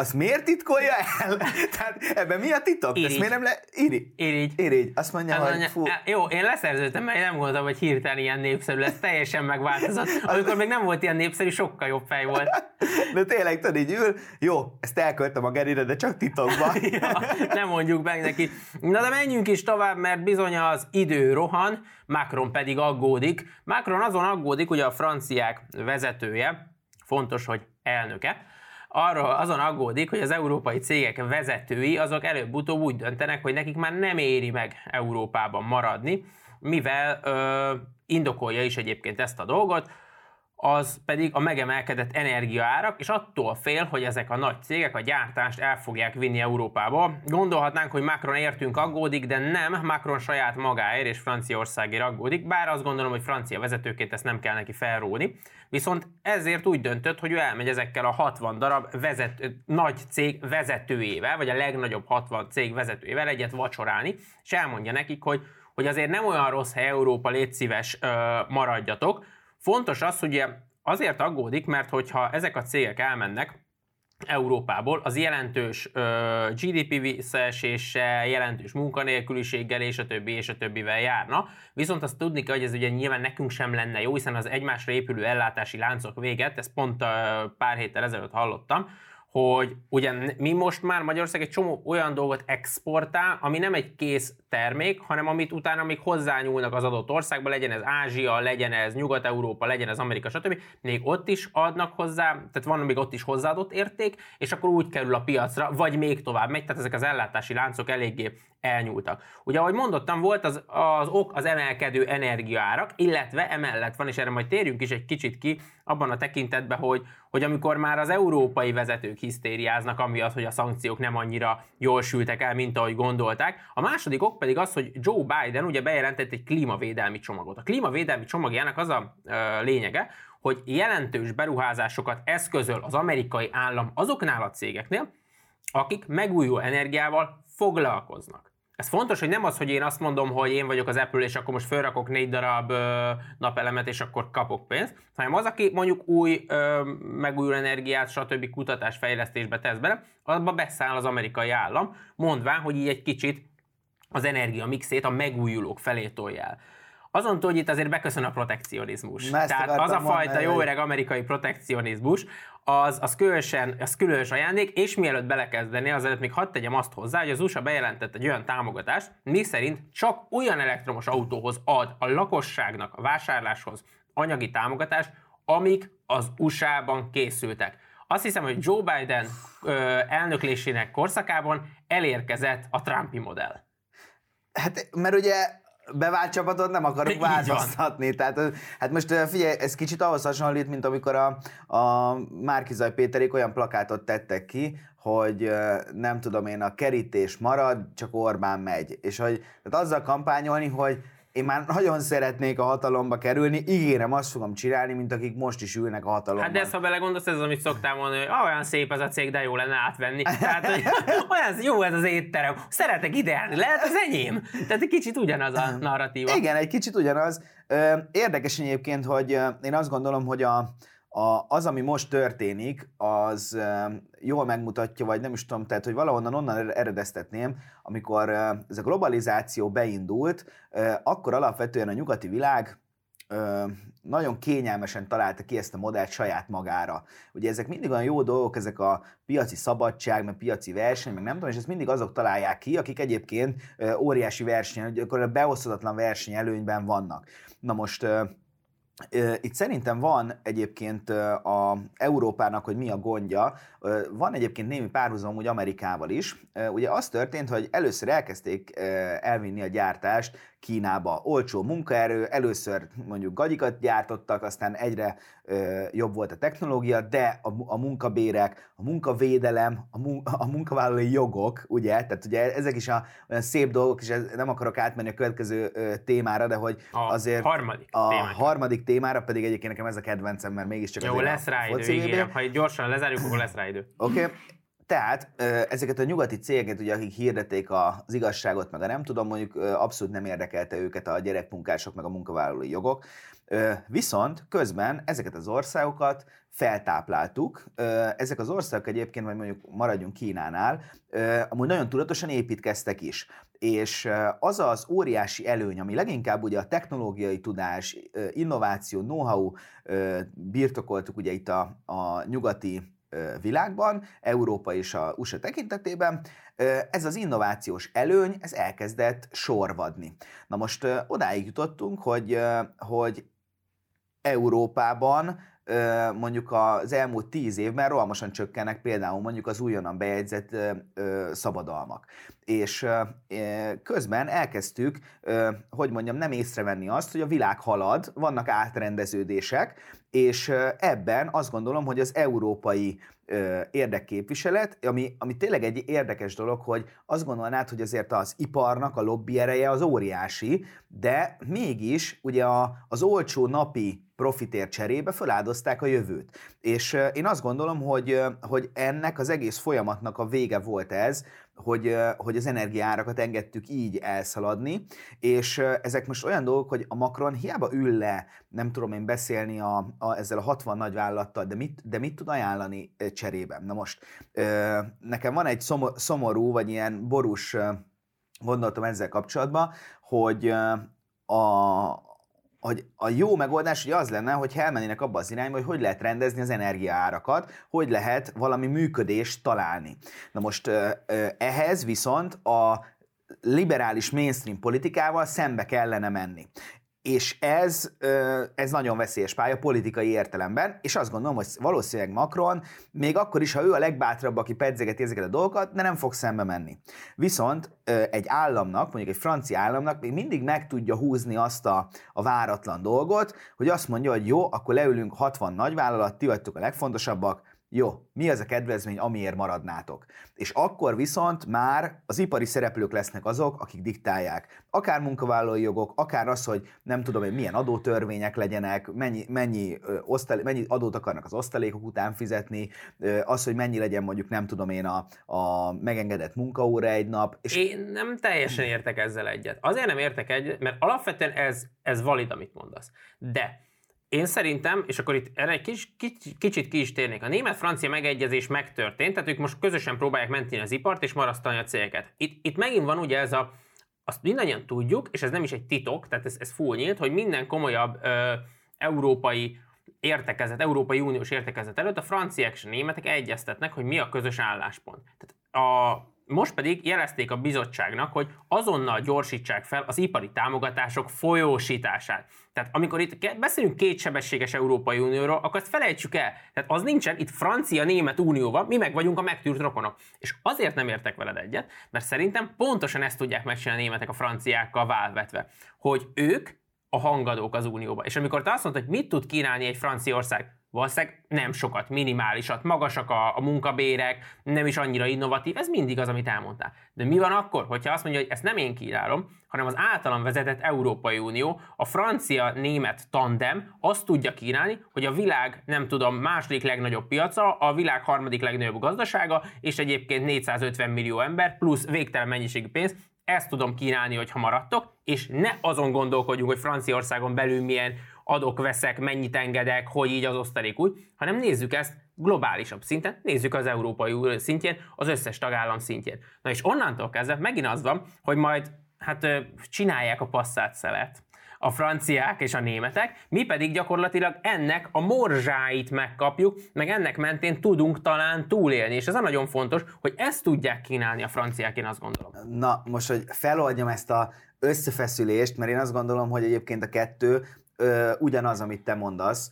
azt miért titkolja el? Tehát ebben mi a titok? Irigy. Ezt miért nem le... Iri. Irigy. Irigy. Azt mondja, Azt hogy fú. Jó, én leszerződtem, mert én nem gondoltam, hogy hirtelen ilyen népszerű lesz. Teljesen megváltozott. Amikor még nem volt ilyen népszerű, sokkal jobb fej volt. De tényleg, tudod, így ül. Jó, ezt elköltem a Gerire, de csak titokban. ja, nem mondjuk meg neki. Na de menjünk is tovább, mert bizony az idő rohan, Macron pedig aggódik. Macron azon aggódik, ugye a franciák vezetője, fontos, hogy elnöke, arról azon aggódik, hogy az európai cégek vezetői azok előbb-utóbb úgy döntenek, hogy nekik már nem éri meg Európában maradni, mivel ö, indokolja is egyébként ezt a dolgot, az pedig a megemelkedett energiaárak, és attól fél, hogy ezek a nagy cégek a gyártást el fogják vinni Európába. Gondolhatnánk, hogy Macron értünk aggódik, de nem, Macron saját magáért és Franciaországért aggódik, bár azt gondolom, hogy francia vezetőként ezt nem kell neki felróni. Viszont ezért úgy döntött, hogy ő elmegy ezekkel a 60 darab vezet, nagy cég vezetőjével, vagy a legnagyobb 60 cég vezetőjével egyet vacsorálni, és elmondja nekik, hogy, hogy azért nem olyan rossz hely Európa, légy maradjatok, Fontos az, hogy azért aggódik, mert hogyha ezek a cégek elmennek, Európából, az jelentős ö, GDP visszaeséssel, jelentős munkanélküliséggel és a többi és a többivel járna. Viszont azt tudni kell, hogy ez ugye nyilván nekünk sem lenne jó, hiszen az egymásra épülő ellátási láncok véget, ezt pont ö, pár héttel ezelőtt hallottam, hogy ugye mi most már Magyarország egy csomó olyan dolgot exportál, ami nem egy kész termék, hanem amit utána még hozzányúlnak az adott országba, legyen ez Ázsia, legyen ez Nyugat-Európa, legyen ez Amerika, stb. Még ott is adnak hozzá, tehát van még ott is hozzáadott érték, és akkor úgy kerül a piacra, vagy még tovább megy, tehát ezek az ellátási láncok eléggé elnyúltak. Ugye, ahogy mondottam, volt az, az ok az emelkedő energiaárak, illetve emellett van, és erre majd térjünk is egy kicsit ki, abban a tekintetben, hogy, hogy amikor már az európai vezetők hisztériáznak, amiatt, hogy a szankciók nem annyira jól sültek el, mint ahogy gondolták. A második ok pedig az, hogy Joe Biden ugye bejelentett egy klímavédelmi csomagot. A klímavédelmi csomagjának az a ö, lényege, hogy jelentős beruházásokat eszközöl az amerikai állam azoknál a cégeknél, akik megújuló energiával foglalkoznak. Ez fontos, hogy nem az, hogy én azt mondom, hogy én vagyok az Apple, és akkor most felrakok négy darab ö, napelemet, és akkor kapok pénzt, hanem az, aki mondjuk új ö, megújuló energiát, stb. kutatás fejlesztésbe tesz bele, abba beszáll az amerikai állam, mondván, hogy így egy kicsit az energia mixét a megújulók felé tolja azon túl, hogy itt azért beköszön a protekcionizmus. Ezt Tehát az a fajta mondani, jó öreg amerikai protekcionizmus, az, az, különösen, az különös ajándék, és mielőtt belekezdeni, azelőtt még hadd tegyem azt hozzá, hogy az USA bejelentett egy olyan támogatást, mi szerint csak olyan elektromos autóhoz ad a lakosságnak a vásárláshoz anyagi támogatást, amik az USA-ban készültek. Azt hiszem, hogy Joe Biden ö, elnöklésének korszakában elérkezett a Trumpi modell. Hát, mert ugye bevált csapatot nem akarunk változtatni. Tehát, hát most figyelj, ez kicsit ahhoz hasonlít, mint amikor a, a Márkizaj Péterék olyan plakátot tettek ki, hogy nem tudom én, a kerítés marad, csak Orbán megy. És hogy tehát azzal kampányolni, hogy én már nagyon szeretnék a hatalomba kerülni, ígérem, azt fogom csinálni, mint akik most is ülnek a hatalomban. Hát de ezt, ha belegondolsz, ez az, amit szoktál mondani, hogy ah, olyan szép ez a cég, de jó lenne átvenni. Tehát, hogy olyan jó ez az étterem, szeretek ide lehet az enyém. Tehát egy kicsit ugyanaz a narratíva. Igen, egy kicsit ugyanaz. Érdekes egyébként, hogy én azt gondolom, hogy a, a, az, ami most történik, az jól megmutatja, vagy nem is tudom, tehát, hogy valahonnan onnan eredeztetném, amikor ez a globalizáció beindult, akkor alapvetően a nyugati világ nagyon kényelmesen találta ki ezt a modellt saját magára. Ugye ezek mindig olyan jó dolgok, ezek a piaci szabadság, meg piaci verseny, meg nem tudom, és ezt mindig azok találják ki, akik egyébként óriási verseny, akkor a beosztatlan verseny előnyben vannak. Na most itt szerintem van egyébként a Európának, hogy mi a gondja, van egyébként némi párhuzam úgy Amerikával is. Ugye az történt, hogy először elkezdték elvinni a gyártást Kínába. Olcsó munkaerő, először mondjuk gagyikat gyártottak, aztán egyre jobb volt a technológia, de a, munkabérek, a munkavédelem, a, mun, a munkavállalói jogok, ugye, tehát ugye ezek is a, olyan szép dolgok, és nem akarok átmenni a következő témára, de hogy a azért harmadik a témára. harmadik témára pedig egyébként nekem ez a kedvencem, mert mégiscsak Jó, lesz rá idő, ígérem. Ha gyorsan lezárjuk, akkor lesz rá idő. Oké, okay. tehát ezeket a nyugati cégeket, ugye, akik hirdették az igazságot, meg a nem tudom, mondjuk abszolút nem érdekelte őket a gyerekmunkások, meg a munkavállalói jogok, viszont közben ezeket az országokat feltápláltuk. Ezek az országok egyébként, vagy mondjuk maradjunk Kínánál, amúgy nagyon tudatosan építkeztek is. És az az óriási előny, ami leginkább ugye a technológiai tudás, innováció, know-how birtokoltuk ugye itt a, a nyugati világban, Európa és a USA tekintetében, ez az innovációs előny, ez elkezdett sorvadni. Na most odáig jutottunk, hogy, hogy Európában mondjuk az elmúlt tíz évben rohamosan csökkennek például mondjuk az újonnan bejegyzett szabadalmak. És közben elkezdtük, hogy mondjam, nem észrevenni azt, hogy a világ halad, vannak átrendeződések, és ebben azt gondolom, hogy az európai érdekképviselet, ami, ami tényleg egy érdekes dolog, hogy azt gondolnád, hogy azért az iparnak a lobby ereje az óriási, de mégis ugye a, az olcsó napi profitért cserébe feláldozták a jövőt. És én azt gondolom, hogy, hogy ennek az egész folyamatnak a vége volt ez, hogy, hogy az energiárakat engedtük így elszaladni, és ezek most olyan dolgok, hogy a Macron hiába ül le, nem tudom én beszélni a, a, ezzel a 60 nagyvállalattal, de mit, de mit tud ajánlani cserében? Na most, nekem van egy szomor, szomorú, vagy ilyen borús gondolatom ezzel kapcsolatban, hogy a, hogy a jó megoldás ugye az lenne, hogy elmennének abba az irányba, hogy hogy lehet rendezni az energiaárakat, hogy lehet valami működést találni. Na most ehhez viszont a liberális mainstream politikával szembe kellene menni. És ez, ez nagyon veszélyes pálya politikai értelemben, és azt gondolom, hogy valószínűleg Macron, még akkor is, ha ő a legbátrabb, aki pedzegeti ezeket a dolgokat, de nem fog szembe menni. Viszont egy államnak, mondjuk egy francia államnak még mindig meg tudja húzni azt a, a váratlan dolgot, hogy azt mondja, hogy jó, akkor leülünk 60 nagyvállalat, ti vagytok a legfontosabbak, jó, mi az a kedvezmény, amiért maradnátok? És akkor viszont már az ipari szereplők lesznek azok, akik diktálják. Akár munkavállalói jogok, akár az, hogy nem tudom én milyen adótörvények legyenek, mennyi, mennyi, ö, osztal, mennyi adót akarnak az osztalékok után fizetni, ö, az, hogy mennyi legyen mondjuk nem tudom én a, a megengedett munkaóra egy nap. És Én nem teljesen értek ezzel egyet. Azért nem értek egyet, mert alapvetően ez, ez valid, amit mondasz. De én szerintem, és akkor itt erre egy kis, kicsit, kicsit ki is térnék, a német-francia megegyezés megtörtént, tehát ők most közösen próbálják menteni az ipart és marasztani a cégeket. Itt, itt megint van ugye ez a, azt mindannyian tudjuk, és ez nem is egy titok, tehát ez, ez full nyílt, hogy minden komolyabb ö, európai értekezet, Európai Uniós értekezet előtt a franciák és a németek egyeztetnek, hogy mi a közös álláspont. Tehát a, most pedig jelezték a bizottságnak, hogy azonnal gyorsítsák fel az ipari támogatások folyósítását. Tehát amikor itt beszélünk kétsebességes Európai Unióról, akkor ezt felejtsük el. Tehát az nincsen, itt Francia-Német Unió van, mi meg vagyunk a megtűrt rokonok. És azért nem értek veled egyet, mert szerintem pontosan ezt tudják megcsinálni a németek a franciákkal válvetve, hogy ők a hangadók az Unióba. És amikor te azt mondtad, hogy mit tud kínálni egy Franciaország, valószínűleg nem sokat, minimálisat, magasak a, a munkabérek, nem is annyira innovatív, ez mindig az, amit elmondtál. De mi van akkor, hogyha azt mondja, hogy ezt nem én kínálom, hanem az általam vezetett Európai Unió, a francia-német tandem azt tudja kínálni, hogy a világ, nem tudom, második legnagyobb piaca, a világ harmadik legnagyobb gazdasága, és egyébként 450 millió ember, plusz végtelen mennyiségű pénz, ezt tudom kínálni, hogyha maradtok, és ne azon gondolkodjunk, hogy Franciaországon belül milyen adok-veszek, mennyit engedek, hogy így az osztalék úgy, hanem nézzük ezt globálisabb szinten, nézzük az Európai szintjén, az összes tagállam szintjén. Na és onnantól kezdve megint az van, hogy majd hát csinálják a passzát szelet, a franciák és a németek, mi pedig gyakorlatilag ennek a morzsáit megkapjuk, meg ennek mentén tudunk talán túlélni, és ez a nagyon fontos, hogy ezt tudják kínálni a franciák, én azt gondolom. Na, most, hogy feloldjam ezt a összefeszülést, mert én azt gondolom, hogy egyébként a kettő ö, ugyanaz, amit te mondasz,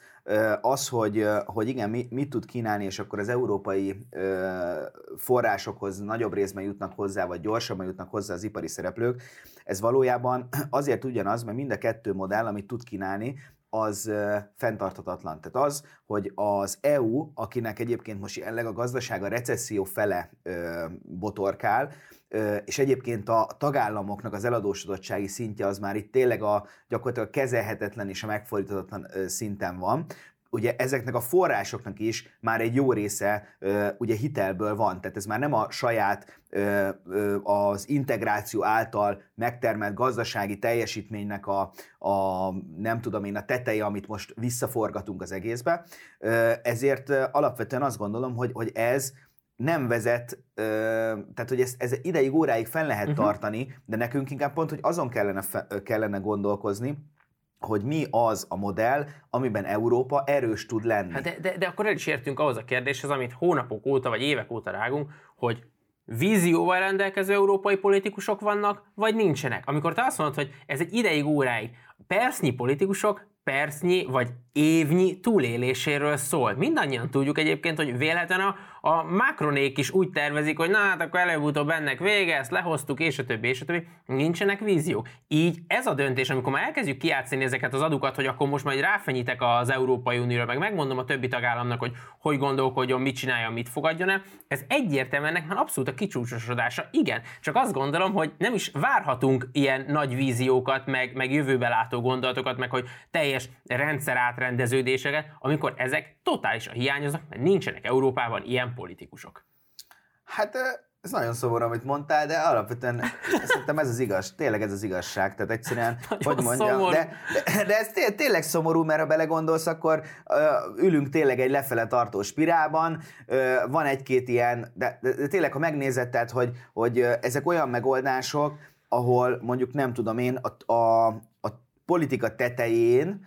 az, hogy, hogy igen, mi, mit tud kínálni, és akkor az európai forrásokhoz nagyobb részben jutnak hozzá, vagy gyorsabban jutnak hozzá az ipari szereplők, ez valójában azért ugyanaz, mert mind a kettő modell, amit tud kínálni, az fenntarthatatlan. Tehát az, hogy az EU, akinek egyébként most jelenleg a gazdasága recesszió fele botorkál, és egyébként a tagállamoknak az eladósodottsági szintje az már itt tényleg a gyakorlatilag kezelhetetlen és a megfordíthatatlan szinten van, ugye ezeknek a forrásoknak is már egy jó része ugye hitelből van, tehát ez már nem a saját az integráció által megtermelt gazdasági teljesítménynek a, a nem tudom én a teteje, amit most visszaforgatunk az egészbe, ezért alapvetően azt gondolom, hogy, hogy ez nem vezet, tehát hogy ez, ez ideig, óráig fel lehet uh-huh. tartani, de nekünk inkább pont, hogy azon kellene, kellene gondolkozni, hogy mi az a modell, amiben Európa erős tud lenni. Hát de, de, de akkor el is értünk ahhoz a kérdéshez, amit hónapok óta vagy évek óta rágunk, hogy vízióval rendelkező európai politikusok vannak, vagy nincsenek. Amikor te azt mondod, hogy ez egy ideig, óráig, percnyi politikusok percnyi vagy évnyi túléléséről szól. Mindannyian tudjuk egyébként, hogy véletlen a, a Macronék is úgy tervezik, hogy na hát akkor előbb-utóbb ennek vége, ezt lehoztuk, és a többi, és a többi. Nincsenek víziók. Így ez a döntés, amikor már elkezdjük kiátszani ezeket az adukat, hogy akkor most majd ráfenyítek az Európai Unióra, meg megmondom a többi tagállamnak, hogy hogy gondolkodjon, mit csináljon, mit fogadjon el, ez egyértelműen ennek már abszolút a kicsúcsosodása. Igen, csak azt gondolom, hogy nem is várhatunk ilyen nagy víziókat, meg, meg jövőbe gondolatokat, meg hogy teljes rendszer átrendeződéseket, amikor ezek totálisan hiányoznak, mert nincsenek Európában ilyen politikusok. Hát ez nagyon szomorú, amit mondtál, de alapvetően szerintem ez az igaz, tényleg ez az igazság, tehát egyszerűen, hogy mondjam, de, de, de ez té- tényleg szomorú, mert ha belegondolsz, akkor uh, ülünk tényleg egy lefele tartó spirálban, uh, van egy-két ilyen, de, de, de tényleg, ha megnézed, tehát, hogy, hogy ezek olyan megoldások, ahol mondjuk nem tudom én, a, a, a politika tetején,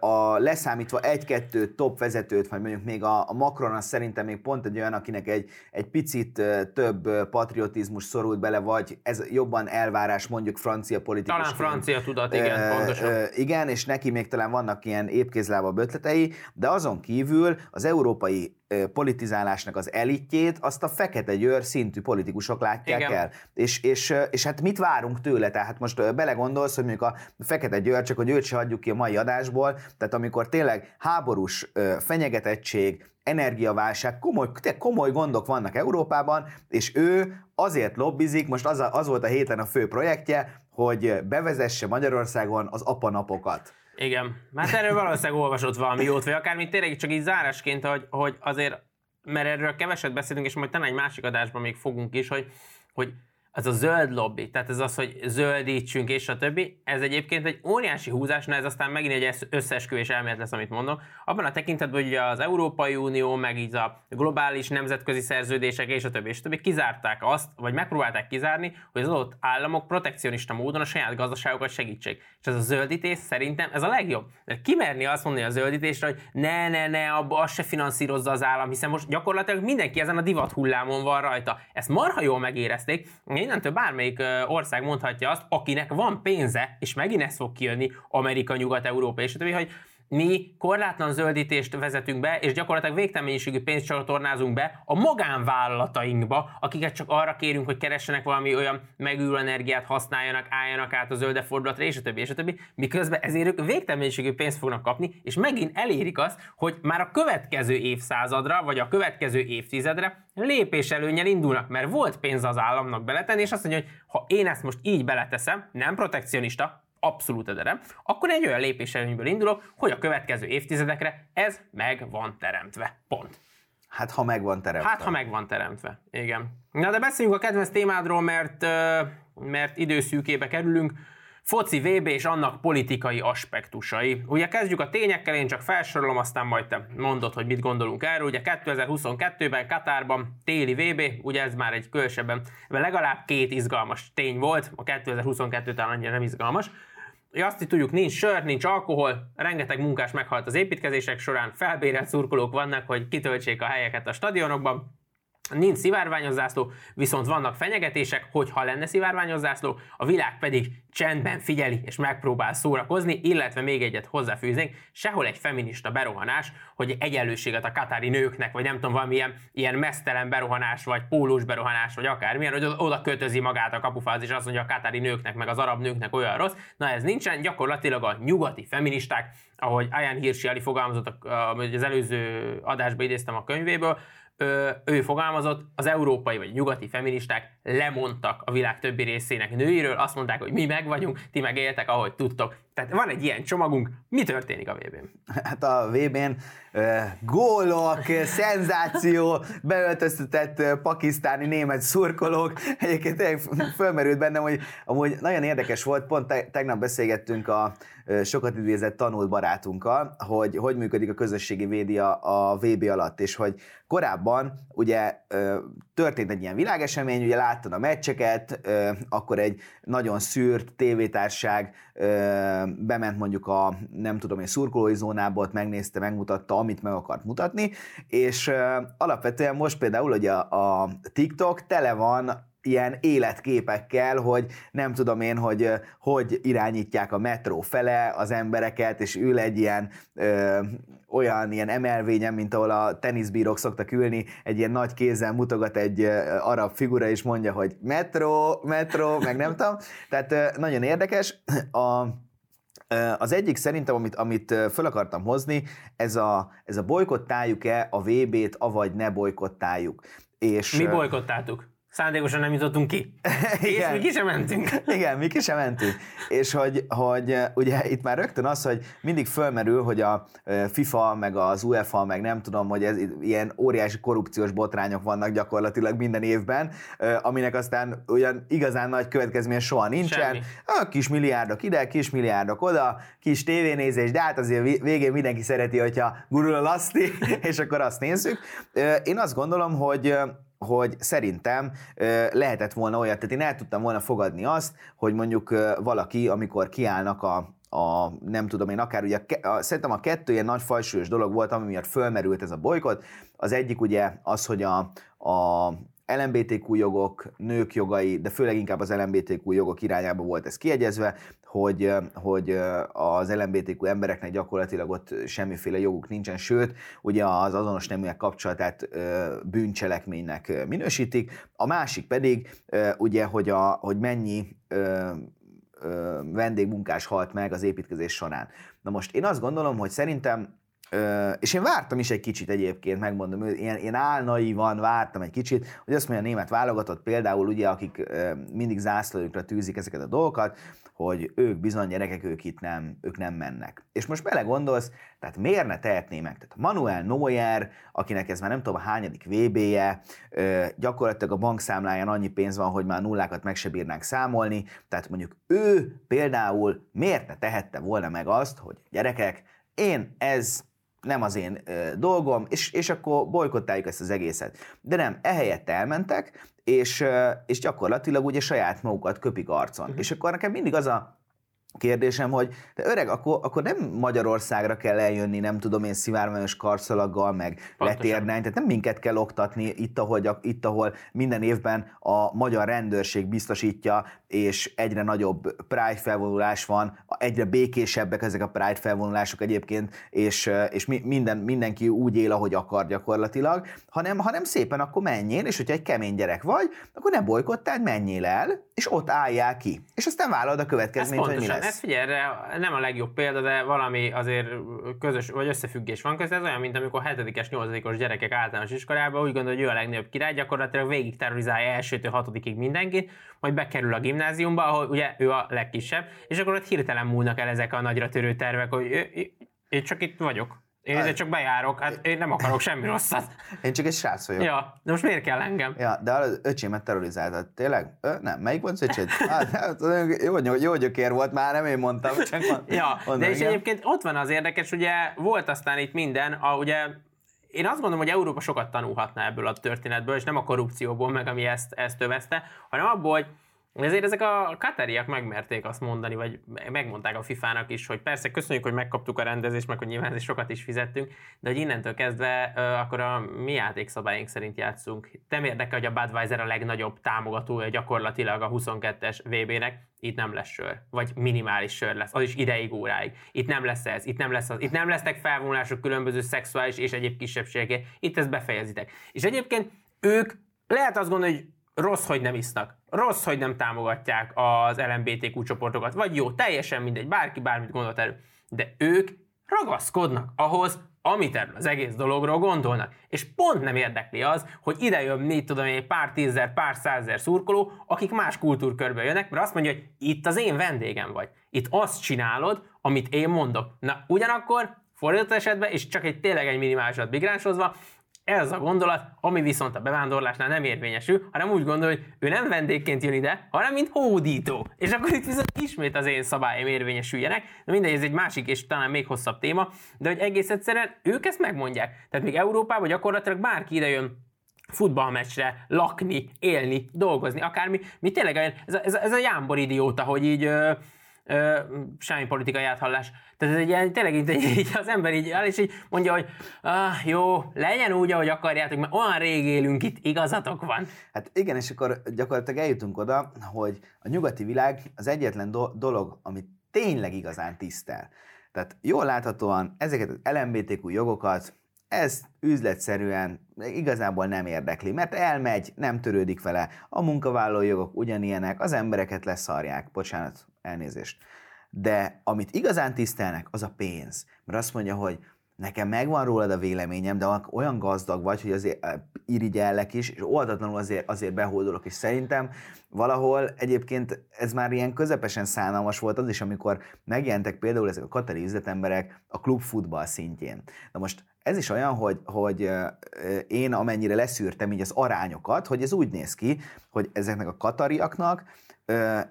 a leszámítva egy-kettő top vezetőt, vagy mondjuk még a, a Macron az szerintem még pont egy olyan, akinek egy, egy picit több patriotizmus szorult bele, vagy ez jobban elvárás mondjuk francia politikus. Talán francia tudat, igen, pontosan. Igen, és neki még talán vannak ilyen épkézlába ötletei, de azon kívül az európai politizálásnak az elitjét, azt a fekete győr szintű politikusok látják Igen. el. És, és, és hát mit várunk tőle? Tehát most belegondolsz, hogy mondjuk a fekete győr, csak hogy őt se hagyjuk ki a mai adásból, tehát amikor tényleg háborús fenyegetettség, energiaválság, komoly, komoly gondok vannak Európában, és ő azért lobbizik, most az, a, az volt a héten a fő projektje, hogy bevezesse Magyarországon az apanapokat. Igen, hát erről valószínűleg olvasott valami jót, vagy akármi tényleg csak így zárásként, hogy, hogy azért, mert erről keveset beszélünk, és majd talán egy másik adásban még fogunk is, hogy, hogy az a zöld lobby, tehát ez az, hogy zöldítsünk és a többi, ez egyébként egy óriási húzás, na ez aztán megint egy összeesküvés elmélet lesz, amit mondom. Abban a tekintetben, hogy az Európai Unió, meg így a globális nemzetközi szerződések és a többi, és a többi kizárták azt, vagy megpróbálták kizárni, hogy az adott államok protekcionista módon a saját gazdaságokat segítsék. És ez a zöldítés szerintem ez a legjobb. Mert kimerni azt mondani a zöldítésre, hogy ne, ne, ne, abba azt se finanszírozza az állam, hiszen most gyakorlatilag mindenki ezen a divat hullámon van rajta. Ezt marha jól megérezték, innentől bármelyik ország mondhatja azt, akinek van pénze, és megint ez fog kijönni, Amerika, Nyugat, Európa és a többi, hogy mi korlátlan zöldítést vezetünk be, és gyakorlatilag végtelen mennyiségű pénzt csatornázunk be a magánvállalatainkba, akiket csak arra kérünk, hogy keressenek valami olyan megújuló energiát, használjanak, álljanak át a zölde fordulatra, és a többi, és a többi, miközben ezért ők végtelen pénzt fognak kapni, és megint elérik azt, hogy már a következő évszázadra, vagy a következő évtizedre lépés előnyel indulnak, mert volt pénz az államnak beletenni, és azt mondja, hogy ha én ezt most így beleteszem, nem protekcionista, abszolút ederem, akkor egy olyan lépés előnyből indulok, hogy a következő évtizedekre ez meg van teremtve. Pont. Hát, ha meg van teremtve. Hát, ha meg van teremtve. Igen. Na, de beszéljünk a kedvenc témádról, mert, mert időszűkébe kerülünk. Foci VB és annak politikai aspektusai. Ugye kezdjük a tényekkel, én csak felsorolom, aztán majd te mondod, hogy mit gondolunk erről. Ugye 2022-ben Katárban téli VB, ugye ez már egy különösebben, legalább két izgalmas tény volt, a 2022 talán annyira nem izgalmas. Azt így tudjuk, nincs sör, nincs alkohol, rengeteg munkás meghalt az építkezések során, felbérelt szurkolók vannak, hogy kitöltsék a helyeket a stadionokban, Nincs szivárványos zászló, viszont vannak fenyegetések, hogy ha lenne szivárványos zászló, a világ pedig csendben figyeli és megpróbál szórakozni, illetve még egyet hozzáfűznénk, sehol egy feminista berohanás, hogy egyenlőséget a katári nőknek, vagy nem tudom, valamilyen ilyen mesztelen berohanás, vagy pólós berohanás, vagy akármilyen, hogy oda kötözi magát a kapufáz, és azt mondja, a katári nőknek, meg az arab nőknek olyan rossz. Na ez nincsen, gyakorlatilag a nyugati feministák, ahogy Ayan Hirsi Ali fogalmazott, az előző adásba idéztem a könyvéből, ő fogalmazott, az európai vagy nyugati feministák lemondtak a világ többi részének nőiről, azt mondták, hogy mi meg vagyunk, ti meg éltek, ahogy tudtok. Tehát van egy ilyen csomagunk, mi történik a VB-n? Hát a VB-n uh, gólok, szenzáció, beöltöztetett pakisztáni német szurkolók. Egyébként fölmerült bennem, hogy amúgy nagyon érdekes volt, pont te- tegnap beszélgettünk a sokat idézett tanult barátunkkal, hogy hogy működik a közösségi média a VB alatt, és hogy korábban ugye történt egy ilyen világesemény, ugye láttad a meccseket, akkor egy nagyon szűrt tévétárság bement mondjuk a, nem tudom én, szurkolói zónába, ott megnézte, megmutatta, amit meg akart mutatni, és alapvetően most például ugye a, TikTok tele van ilyen életképekkel, hogy nem tudom én, hogy hogy irányítják a metró fele az embereket, és ül egy ilyen ö, olyan ilyen emelvényen, mint ahol a teniszbírók szoktak ülni, egy ilyen nagy kézzel mutogat egy arab figura, és mondja, hogy metró, metró, meg nem tudom. Tehát nagyon érdekes. A, az egyik szerintem, amit, amit föl akartam hozni, ez a, ez a bolykottáljuk-e a VB-t, avagy ne bolykottáljuk. És, Mi bolykottáltuk? Szándékosan nem jutottunk ki. Igen. És mi ki sem mentünk. Igen, mi ki sem mentünk. És hogy, hogy ugye itt már rögtön az, hogy mindig fölmerül, hogy a FIFA, meg az UEFA, meg nem tudom, hogy ez ilyen óriási korrupciós botrányok vannak gyakorlatilag minden évben, aminek aztán olyan igazán nagy következménye soha nincsen. Semmi. A kis milliárdok ide, kis milliárdok oda, kis tévénézés, de hát azért végén mindenki szereti, hogyha gurul a laszti, és akkor azt nézzük. Én azt gondolom, hogy hogy szerintem lehetett volna olyat, tehát én el tudtam volna fogadni azt, hogy mondjuk valaki, amikor kiállnak a, a nem tudom én, akár ugye, a, a, szerintem a kettő ilyen nagy fajsúlyos dolog volt, ami miatt fölmerült ez a bolykot. Az egyik ugye az, hogy a, a LMBTQ jogok, nők jogai, de főleg inkább az LMBTQ jogok irányába volt ez kiegyezve, hogy, hogy az LMBTQ embereknek gyakorlatilag ott semmiféle joguk nincsen, sőt, ugye az azonos neműek kapcsolatát bűncselekménynek minősítik. A másik pedig ugye, hogy, a, hogy mennyi vendégmunkás halt meg az építkezés során. Na most én azt gondolom, hogy szerintem És én vártam is egy kicsit egyébként, megmondom, ilyen, ilyen álnaivan vártam egy kicsit, hogy azt mondja a német válogatott például, ugye, akik mindig zászlójukra tűzik ezeket a dolgokat, hogy ők bizony gyerekek, ők itt nem, ők nem mennek. És most belegondolsz, tehát miért ne tehetné meg? Tehát Manuel Neuer, akinek ez már nem tudom a hányadik VB-je, gyakorlatilag a bankszámláján annyi pénz van, hogy már nullákat meg se bírnánk számolni, tehát mondjuk ő például miért ne tehette volna meg azt, hogy gyerekek, én ez nem az én dolgom, és, és akkor bolykottáljuk ezt az egészet. De nem, ehelyett elmentek, és, és gyakorlatilag ugye saját magukat köpik arcon. Uh-huh. És akkor nekem mindig az a kérdésem, hogy de öreg, akkor, akkor nem Magyarországra kell eljönni, nem tudom én szivárványos karszalaggal, meg letérnány, tehát nem minket kell oktatni itt ahol, itt, ahol minden évben a magyar rendőrség biztosítja, és egyre nagyobb Pride felvonulás van, egyre békésebbek ezek a Pride felvonulások egyébként, és, és mi- minden, mindenki úgy él, ahogy akar gyakorlatilag, hanem, hanem szépen akkor menjél, és hogyha egy kemény gyerek vagy, akkor ne bolykottáld, menjél el, és ott álljál ki. És aztán vállalod a Ez következményt, hogy mi lesz. ez figyelj, erre nem a legjobb példa, de valami azért közös, vagy összefüggés van között. Ez olyan, mint amikor 7-es, 8-os gyerekek általános iskolában úgy gondolja, hogy ő a legnagyobb király, gyakorlatilag végig terrorizálja elsőtől hatodikig mindenkit, majd bekerül a gimnáziumba, ahol ugye ő a legkisebb, és akkor ott hirtelen múlnak el ezek a nagyra törő tervek, hogy én csak itt vagyok. Én ide csak bejárok, hát én nem akarok semmi rosszat. Én csak egy srác vagyok. Ja, de most miért kell engem? Ja, de az öcsémet terrorizáltad. Tényleg? Ö, nem, melyik volt öcséd? Hát, hát, jó, jó, jó gyökér volt már, nem én mondtam. Csak mond, Ja, mondom, de és igen. egyébként ott van az érdekes, ugye volt aztán itt minden, a, ugye én azt gondolom, hogy Európa sokat tanulhatna ebből a történetből, és nem a korrupcióból, meg ami ezt, ezt övezte, hanem abból, hogy ezért ezek a katariak megmerték azt mondani, vagy megmondták a FIFA-nak is, hogy persze köszönjük, hogy megkaptuk a rendezést, meg hogy nyilván sokat is fizettünk, de hogy innentől kezdve akkor a mi játékszabályunk szerint játszunk. Nem érdekel, hogy a Budweiser a legnagyobb támogatója gyakorlatilag a 22-es VB-nek, itt nem lesz sör, vagy minimális sör lesz, az is ideig, óráig. Itt nem lesz ez, itt nem lesz az, itt nem lesznek felvonulások különböző szexuális és egyéb kisebbségek, itt ezt befejezitek. És egyébként ők lehet azt gondolni, hogy rossz, hogy nem isznak, rossz, hogy nem támogatják az LMBTQ csoportokat, vagy jó, teljesen mindegy, bárki bármit gondolt erről, de ők ragaszkodnak ahhoz, amit erről az egész dologról gondolnak. És pont nem érdekli az, hogy ide jön, mit tudom én, pár tízzer, pár százezer szurkoló, akik más kultúrkörbe jönnek, mert azt mondja, hogy itt az én vendégem vagy. Itt azt csinálod, amit én mondok. Na, ugyanakkor fordított esetben, és csak egy tényleg egy minimálisat migránsozva, ez a gondolat, ami viszont a bevándorlásnál nem érvényesül, hanem úgy gondol, hogy ő nem vendégként jön ide, hanem mint hódító. És akkor itt viszont ismét az én szabályom érvényesüljenek. De mindegy, ez egy másik és talán még hosszabb téma, de hogy egész egyszerűen ők ezt megmondják. Tehát még Európában gyakorlatilag bárki ide jön futballmeccsre, lakni, élni, dolgozni, akármi. Mi tényleg ez a, ez a, ez a jámbor idióta, hogy így ö, ö, semmi politikai áthallás. Tehát ez egy ilyen, tényleg így, így az ember így áll, és így mondja, hogy ah, jó, legyen úgy, ahogy akarjátok, mert olyan rég élünk itt, igazatok van. Hát igen, és akkor gyakorlatilag eljutunk oda, hogy a nyugati világ az egyetlen do- dolog, amit tényleg igazán tisztel. Tehát jól láthatóan ezeket az LMBTQ jogokat, ez üzletszerűen igazából nem érdekli, mert elmegy, nem törődik vele, a munkavállalói jogok ugyanilyenek, az embereket leszarják, bocsánat, elnézést. De amit igazán tisztelnek, az a pénz. Mert azt mondja, hogy nekem megvan rólad a véleményem, de olyan gazdag vagy, hogy azért eh, irigyellek is, és oldatlanul azért, azért behódolok, és szerintem valahol egyébként ez már ilyen közepesen szánalmas volt az is, amikor megjelentek például ezek a katari üzletemberek a klubfutball szintjén. Na most ez is olyan, hogy, hogy eh, én amennyire leszűrtem így az arányokat, hogy ez úgy néz ki, hogy ezeknek a katariaknak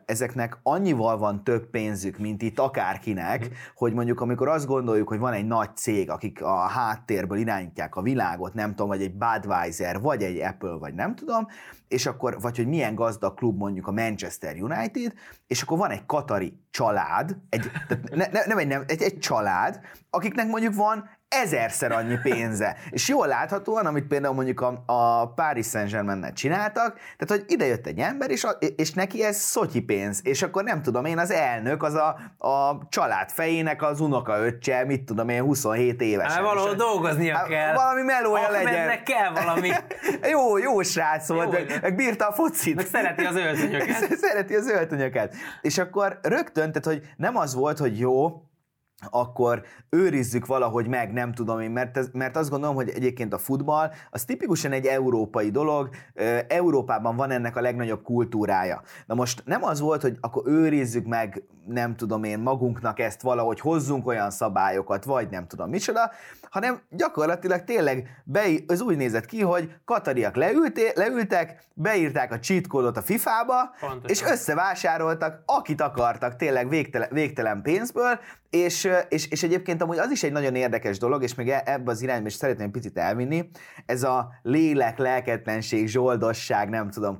ezeknek annyival van több pénzük, mint itt akárkinek, hogy mondjuk amikor azt gondoljuk, hogy van egy nagy cég, akik a háttérből irányítják a világot, nem tudom, vagy egy Budweiser, vagy egy Apple, vagy nem tudom, és akkor, vagy hogy milyen gazdag klub mondjuk a Manchester United, és akkor van egy katari család, egy, tehát ne, ne, nem egy, nem, egy, egy család, akiknek mondjuk van ezerszer annyi pénze. És jól láthatóan, amit például mondjuk a, a Paris saint csináltak, tehát hogy ide jött egy ember, és, a, és neki ez szotyi pénz, és akkor nem tudom én, az elnök, az a, a család fejének az unokaöccse, mit tudom én, 27 évesen. Hát valahol dolgoznia Hát kell. Valami melója legyen. Ahmednek kell valami. jó, jó srác volt, Jó, meg, meg bírta a focit. Meg szereti az öltönyöket. Szereti az öltönyöket. És akkor rögtön, tehát hogy nem az volt, hogy jó, akkor őrizzük valahogy meg, nem tudom én, mert, ez, mert azt gondolom, hogy egyébként a futball az tipikusan egy európai dolog, Európában van ennek a legnagyobb kultúrája. Na most nem az volt, hogy akkor őrizzük meg, nem tudom én, magunknak ezt valahogy hozzunk olyan szabályokat, vagy nem tudom micsoda, hanem gyakorlatilag tényleg be, az úgy nézett ki, hogy katariak leülté, leültek, beírták a cheat kódot a FIFA-ba, Pontosan. és összevásároltak, akit akartak, tényleg végtelen, végtelen pénzből, és, és, és egyébként amúgy az is egy nagyon érdekes dolog, és még e- ebbe az irányba is szeretném picit elvinni, ez a lélek, lelketlenség, zsoldosság, nem tudom,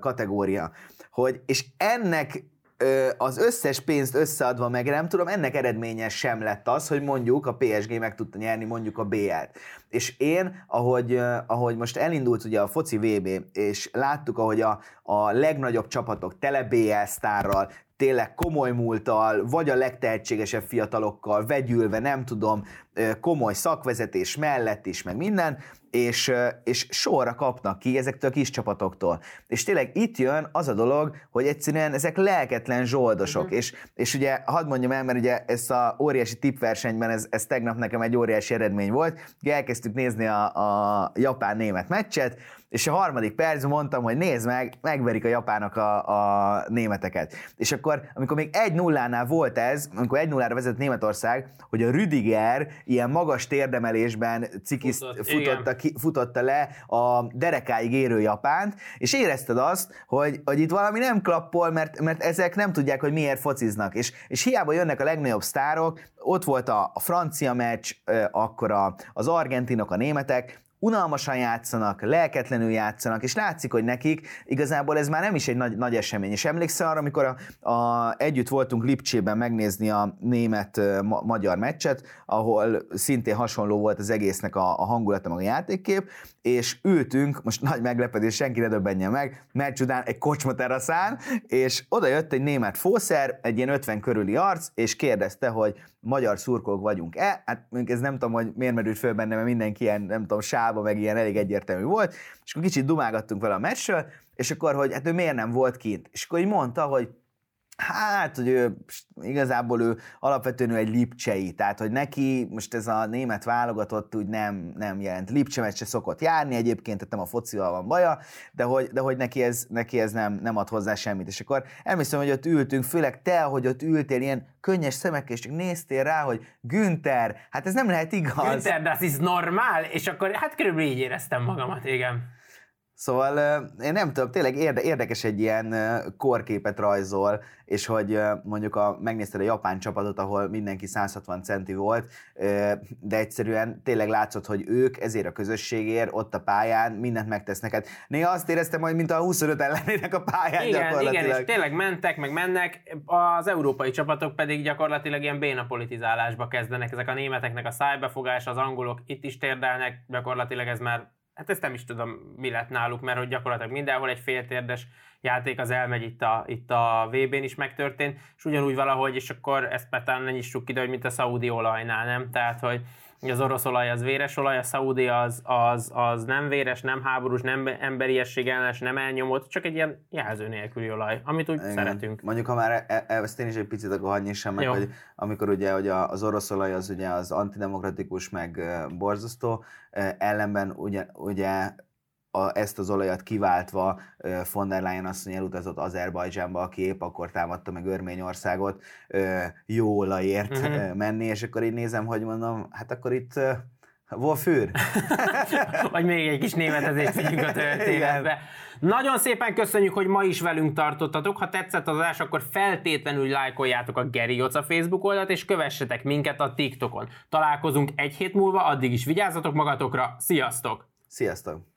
kategória. Hogy, és ennek az összes pénzt összeadva meg, nem tudom, ennek eredménye sem lett az, hogy mondjuk a PSG meg tudta nyerni mondjuk a BL-t. És én, ahogy, ahogy most elindult ugye a foci VB, és láttuk, ahogy a, a legnagyobb csapatok tele BL sztárral, tényleg komoly múltal, vagy a legtehetségesebb fiatalokkal vegyülve, nem tudom, komoly szakvezetés mellett is, meg minden, és, és sorra kapnak ki ezektől a kis csapatoktól. És tényleg itt jön az a dolog, hogy egyszerűen ezek lelketlen zsoldosok, uh-huh. és, és ugye hadd mondjam el, mert ugye ezt a óriási tippversenyben ez, ez tegnap nekem egy óriási eredmény volt, ugye elkezdtük nézni a, a japán-német meccset, és a harmadik percben mondtam, hogy nézd meg, megverik a japánok a, a németeket. És akkor, amikor még egy nullánál volt ez, amikor egy nullára vezet Németország, hogy a Rüdiger ilyen magas térdemelésben cikiszt, Futott, futotta, ki, futotta le a derekáig érő Japánt, és érezted azt, hogy, hogy itt valami nem klappol, mert, mert ezek nem tudják, hogy miért fociznak. És, és hiába jönnek a legnagyobb sztárok, ott volt a, a francia meccs, akkor a, az argentinok, a németek, unalmasan játszanak, lelketlenül játszanak, és látszik, hogy nekik igazából ez már nem is egy nagy, nagy esemény. És emlékszel arra, amikor a, a, együtt voltunk Lipcsében megnézni a német-magyar meccset, ahol szintén hasonló volt az egésznek a, a hangulata, meg a játékkép, és ültünk, most nagy meglepetés, senki ne döbbenjen meg, meccs után egy kocsma teraszán, és oda jött egy német fószer, egy ilyen 50 körüli arc, és kérdezte, hogy magyar szurkolók vagyunk-e, hát ez nem tudom, hogy miért merült föl benne, mert mindenki ilyen, nem tudom, sába, meg ilyen elég egyértelmű volt, és akkor kicsit dumálgattunk vele a meccsről, és akkor, hogy hát ő miért nem volt kint. És akkor így mondta, hogy Hát, hogy ő igazából ő alapvetően ő egy lipcsei, tehát hogy neki most ez a német válogatott úgy nem, nem jelent. Lipcsemet se szokott járni egyébként, tehát nem a focival van baja, de hogy, de hogy neki ez, neki ez nem, nem ad hozzá semmit. És akkor elmészem, hogy ott ültünk, főleg te, hogy ott ültél ilyen könnyes szemekkel, és csak néztél rá, hogy Günther, hát ez nem lehet igaz. Günther, de ez normál, és akkor hát körülbelül így éreztem magamat, igen. Szóval én nem tudom, tényleg érde, érdekes egy ilyen korképet rajzol, és hogy mondjuk a, megnézted a japán csapatot, ahol mindenki 160 centi volt, de egyszerűen tényleg látszott, hogy ők ezért a közösségért ott a pályán mindent megtesznek. Hát néha azt éreztem, hogy mint a 25 ellenének a pályán igen, gyakorlatilag. Igen, és tényleg mentek, meg mennek, az európai csapatok pedig gyakorlatilag ilyen béna politizálásba kezdenek. Ezek a németeknek a szájbefogás, az angolok itt is térdelnek, gyakorlatilag ez már hát ezt nem is tudom, mi lett náluk, mert hogy gyakorlatilag mindenhol egy féltérdes játék az elmegy, itt a, itt a VB-n is megtörtént, és ugyanúgy valahogy, és akkor ezt már talán ne nyissuk ki, de hogy mint a szaudi olajnál, nem? Tehát, hogy az orosz olaj az véres olaj, a szaudi az, az, az nem véres, nem háborús, nem emberiesség ellenes, nem elnyomott, csak egy ilyen jelző nélküli olaj, amit úgy Igen. szeretünk. Mondjuk, ha már e, e, ezt én is egy picit akkor hagyni sem meg, hogy amikor ugye hogy az orosz olaj az ugye az antidemokratikus, meg borzasztó, ellenben ugye, ugye a, ezt az olajat kiváltva von der Leyen asszony elutazott Azerbajdzsánba, aki épp akkor támadta meg Örményországot jó olajért uh-huh. menni, és akkor így nézem, hogy mondom, hát akkor itt Wofür? Vagy még egy kis németezést figyünk a történetbe. Nagyon szépen köszönjük, hogy ma is velünk tartottatok. Ha tetszett az adás, akkor feltétlenül lájkoljátok a Geri Joca Facebook oldalt, és kövessetek minket a TikTokon. Találkozunk egy hét múlva, addig is vigyázzatok magatokra. Sziasztok! Sziasztok!